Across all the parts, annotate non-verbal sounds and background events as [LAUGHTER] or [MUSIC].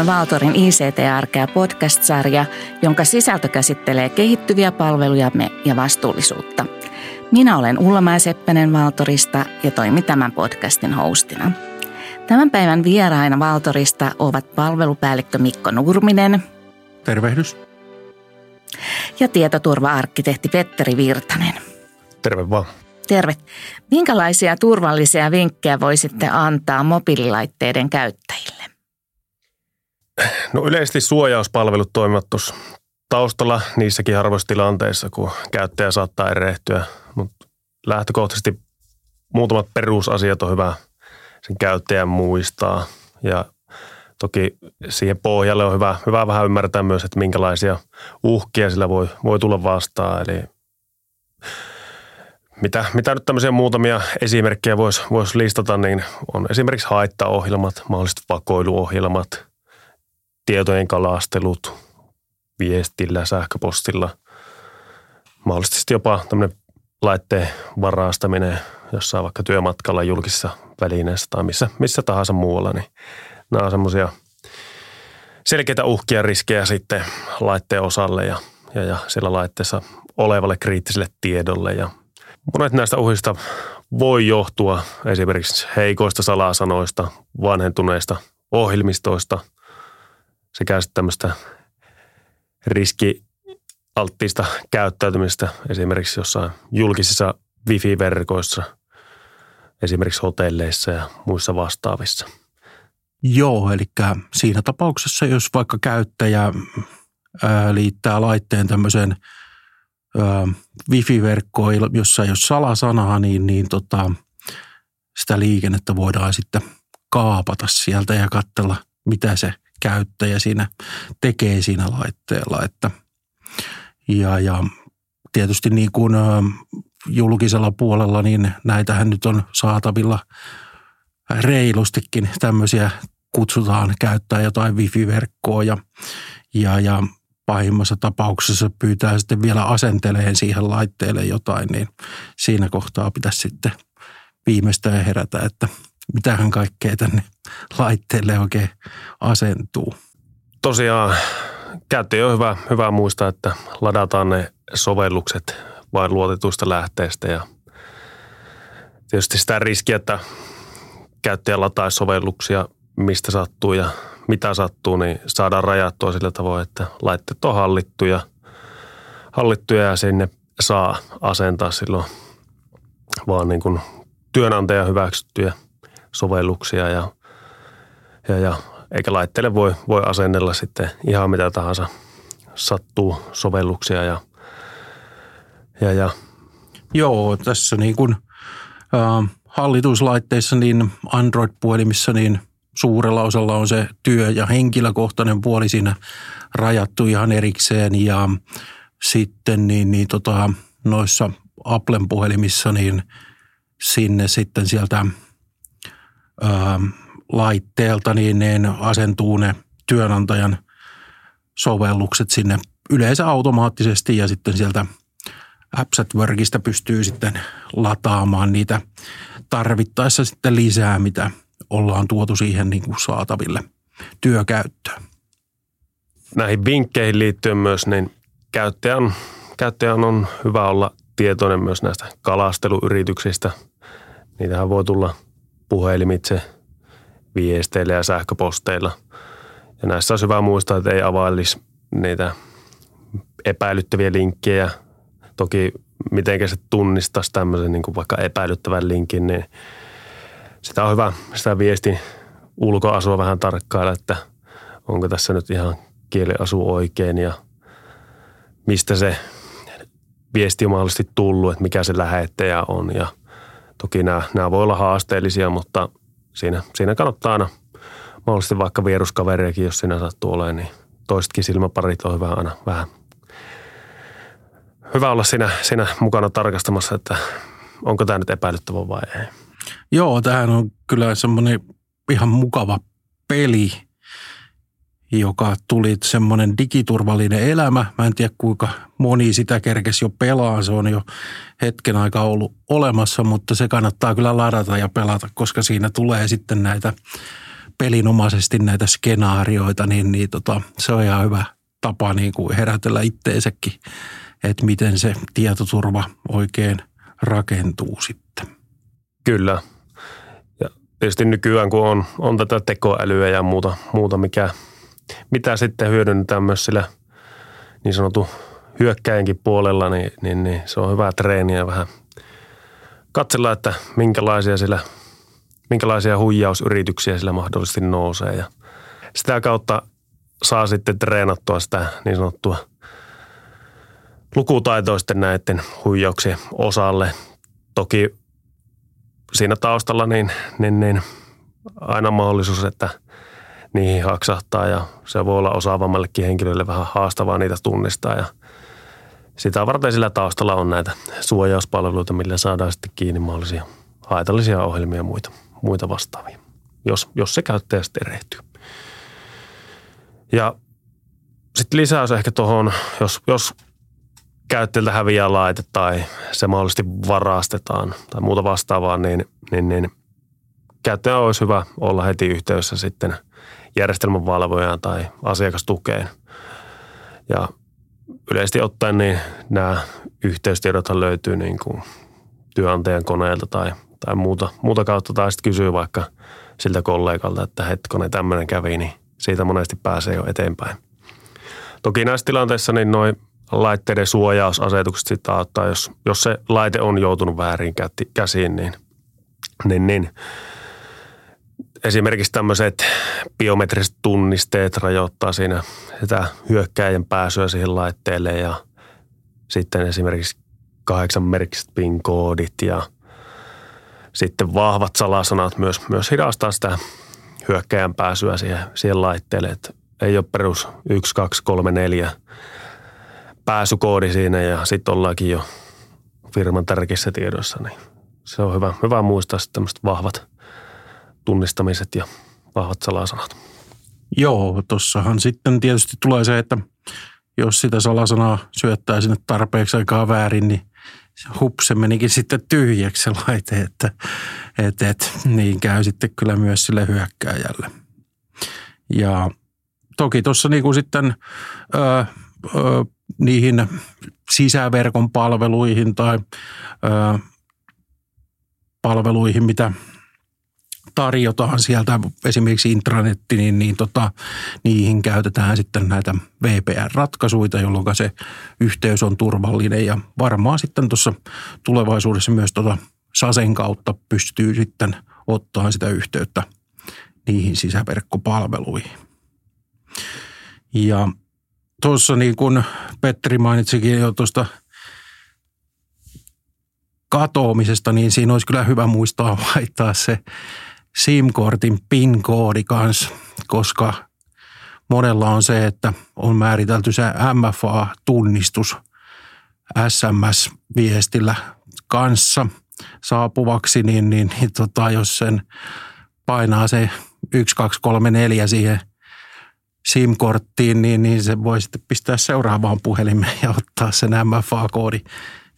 on Valtorin ICT-arkea podcast-sarja, jonka sisältö käsittelee kehittyviä palvelujamme ja vastuullisuutta. Minä olen Ulla Seppänen Valtorista ja toimin tämän podcastin hostina. Tämän päivän vieraina Valtorista ovat palvelupäällikkö Mikko Nurminen. Tervehdys. Ja tietoturva-arkkitehti Petteri Virtanen. Terve vaan. Terve. Minkälaisia turvallisia vinkkejä voisitte antaa mobiililaitteiden käyttäjille? No yleisesti suojauspalvelut toimivat tuossa taustalla niissäkin harvoissa tilanteissa, kun käyttäjä saattaa erehtyä, mutta lähtökohtaisesti muutamat perusasiat on hyvä sen käyttäjän muistaa ja toki siihen pohjalle on hyvä, hyvä vähän ymmärtää myös, että minkälaisia uhkia sillä voi, voi tulla vastaan. Eli mitä, mitä nyt tämmöisiä muutamia esimerkkejä voisi vois listata, niin on esimerkiksi haittaohjelmat, mahdolliset vakoiluohjelmat, tietojen kalastelut viestillä, sähköpostilla, mahdollisesti jopa tämmöinen laitteen varastaminen jossain vaikka työmatkalla julkisessa välineessä tai missä, missä tahansa muualla, niin nämä on semmoisia selkeitä uhkia riskejä sitten laitteen osalle ja, ja, ja siellä laitteessa olevalle kriittiselle tiedolle. Ja Monet näistä uhista voi johtua esimerkiksi heikoista salasanoista, vanhentuneista ohjelmistoista sekä sitten tämmöistä riskialttiista käyttäytymistä esimerkiksi jossain julkisissa wifi-verkoissa, esimerkiksi hotelleissa ja muissa vastaavissa. Joo, eli siinä tapauksessa, jos vaikka käyttäjä liittää laitteen tämmöiseen – wifi-verkkoa, jossa ei ole salasanaa, niin, niin tota, sitä liikennettä voidaan sitten kaapata sieltä ja katsella, mitä se käyttäjä siinä tekee siinä laitteella. Että, ja, ja tietysti niin kuin julkisella puolella, niin näitähän nyt on saatavilla reilustikin tämmöisiä kutsutaan käyttää jotain wifi-verkkoa ja, ja, ja pahimmassa tapauksessa pyytää sitten vielä asenteleen siihen laitteelle jotain, niin siinä kohtaa pitäisi sitten viimeistään herätä, että mitähän kaikkea tänne laitteelle oikein asentuu. Tosiaan käyttäjä on hyvä, hyvä muistaa, että ladataan ne sovellukset vain luotetuista lähteistä ja tietysti sitä riskiä, että käyttäjä lataisi sovelluksia mistä sattuu ja mitä sattuu, niin saadaan rajattua sillä tavoin, että laitteet on hallittuja, hallittuja ja sinne saa asentaa silloin vaan niin kuin työnantajan hyväksyttyjä sovelluksia ja, ja, ja eikä laitteelle voi, voi asennella sitten ihan mitä tahansa sattuu sovelluksia ja, ja, ja. Joo, tässä niin kuin, äh, hallituslaitteissa, niin Android-puhelimissa, niin suurella osalla on se työ- ja henkilökohtainen puoli siinä rajattu ihan erikseen ja sitten niin, niin tota, noissa Applen puhelimissa niin sinne sitten sieltä ää, laitteelta niin ne asentuu ne työnantajan sovellukset sinne yleensä automaattisesti ja sitten sieltä Apps at Workista pystyy sitten lataamaan niitä tarvittaessa sitten lisää, mitä ollaan tuotu siihen niin kuin saataville työkäyttöön. Näihin vinkkeihin liittyen myös, niin käyttäjän, käyttäjän on hyvä olla tietoinen myös näistä kalasteluyrityksistä. Niitähän voi tulla puhelimitse, viesteillä ja sähköposteilla. Ja näissä on hyvä muistaa, että ei availisi niitä epäilyttäviä linkkejä. Toki miten se tunnistaisi tämmöisen niin kuin vaikka epäilyttävän linkin, niin – sitä on hyvä sitä viestin ulkoasua vähän tarkkailla, että onko tässä nyt ihan kieliasu oikein ja mistä se viesti on mahdollisesti tullut, että mikä se lähettäjä on. Ja toki nämä, nämä voi olla haasteellisia, mutta siinä, siinä kannattaa aina mahdollisesti vaikka vieruskaveriakin, jos siinä sattuu olemaan, niin toisetkin silmäparit on hyvä aina vähän hyvä olla siinä, siinä mukana tarkastamassa, että onko tämä nyt epäilyttävä vai ei. Joo, tähän on kyllä semmoinen ihan mukava peli, joka tuli semmoinen digiturvallinen elämä. Mä en tiedä kuinka moni sitä kerkesi jo pelaa. Se on jo hetken aikaa ollut olemassa, mutta se kannattaa kyllä ladata ja pelata, koska siinä tulee sitten näitä pelinomaisesti näitä skenaarioita, niin, niin tota, se on ihan hyvä tapa niin kuin herätellä itteensäkin, että miten se tietoturva oikein rakentuu sitten. Kyllä. Ja tietysti nykyään, kun on, on tätä tekoälyä ja muuta, muuta mikä, mitä sitten hyödynnetään myös sillä niin sanotun hyökkäjänkin puolella, niin, niin, niin se on hyvä treeniä vähän katsella, että minkälaisia sillä, minkälaisia huijausyrityksiä sillä mahdollisesti nousee ja sitä kautta saa sitten treenattua sitä niin sanottua lukutaitoisten näiden huijauksien osalle. Toki siinä taustalla niin, niin, niin aina mahdollisuus, että niihin haksahtaa ja se voi olla osaavammallekin henkilölle vähän haastavaa niitä tunnistaa ja sitä varten sillä taustalla on näitä suojauspalveluita, millä saadaan sitten kiinni mahdollisia haitallisia ohjelmia ja muita, muita vastaavia, jos, jos se käyttäjä sitten erehtyy. Ja sitten lisäys ehkä tuohon, jos, jos käyttäjältä häviää laite tai se mahdollisesti varastetaan tai muuta vastaavaa, niin, niin, niin käyttäjä olisi hyvä olla heti yhteydessä sitten järjestelmän valvojaan tai asiakastukeen. Ja yleisesti ottaen niin nämä yhteystiedothan löytyy niin kuin työnantajan koneelta tai, tai muuta, muuta kautta tai sitten kysyy vaikka siltä kollegalta, että hetkonen tämmöinen kävi, niin siitä monesti pääsee jo eteenpäin. Toki näissä tilanteissa niin noin laitteiden suojausasetukset sitten auttaa, jos, jos se laite on joutunut väärin käsiin, niin, niin, niin esimerkiksi tämmöiset biometriset tunnisteet rajoittaa siinä sitä hyökkäjän pääsyä siihen laitteelle ja sitten esimerkiksi kahdeksan merkiset PIN-koodit ja sitten vahvat salasanat myös, myös hidastaa sitä hyökkäjän pääsyä siihen, siihen laitteelle. Että ei ole perus 1, 2, 3, 4 pääsykoodi siinä ja sitten ollaankin jo firman tärkeissä tiedoissa, niin se on hyvä, hyvä muistaa tämmöiset vahvat tunnistamiset ja vahvat salasanat. Joo, tossahan sitten tietysti tulee se, että jos sitä salasanaa syöttää sinne tarpeeksi aikaa väärin, niin hups, se menikin sitten tyhjäksi se laite, että et, et, niin käy sitten kyllä myös sille hyökkääjälle. Ja toki tuossa niin sitten ö, ö, niihin sisäverkon palveluihin tai ö, palveluihin, mitä tarjotaan sieltä esimerkiksi intranetti, niin, niin tota, niihin käytetään sitten näitä VPN-ratkaisuja, jolloin se yhteys on turvallinen ja varmaan sitten tuossa tulevaisuudessa myös tota Sasen kautta pystyy sitten ottaa sitä yhteyttä niihin sisäverkkopalveluihin. Ja tuossa niin kuin Petteri mainitsikin jo tuosta katoamisesta, niin siinä olisi kyllä hyvä muistaa [LAUGHS] vaihtaa se SIM-kortin PIN-koodi kanssa, koska monella on se, että on määritelty se MFA-tunnistus SMS-viestillä kanssa saapuvaksi, niin, niin, niin tota, jos sen painaa se 1, 2, 3, 4 siihen SIM-korttiin, niin, niin se voi sitten pistää seuraavaan puhelimeen ja ottaa sen MFA-koodi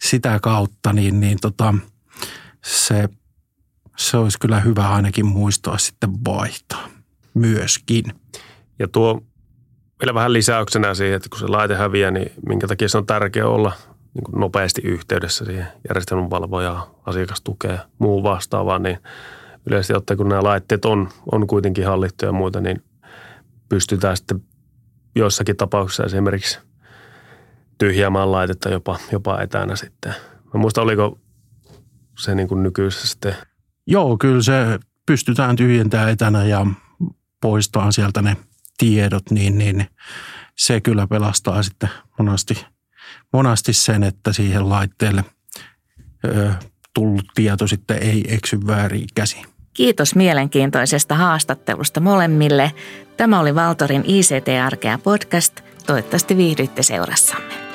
sitä kautta, niin, niin tota, se se olisi kyllä hyvä ainakin muistaa sitten vaihtaa myöskin. Ja tuo vielä vähän lisäyksenä siihen, että kun se laite häviää, niin minkä takia se on tärkeää olla niin kuin nopeasti yhteydessä siihen järjestelmän valvojaa, asiakastukea ja muu vastaavaa, niin yleisesti ottaen, kun nämä laitteet on, on kuitenkin hallittuja ja muita, niin pystytään sitten joissakin tapauksissa esimerkiksi tyhjäämään laitetta jopa, jopa etänä sitten. Mä muista, oliko se niin kuin nykyisessä sitten – Joo, kyllä se pystytään tyhjentämään etänä ja poistaa sieltä ne tiedot, niin, niin se kyllä pelastaa sitten monasti, monasti sen, että siihen laitteelle ö, tullut tieto sitten ei eksy väärin käsi. Kiitos mielenkiintoisesta haastattelusta molemmille. Tämä oli Valtorin ICT-arkea podcast. Toivottavasti viihdyitte seurassamme.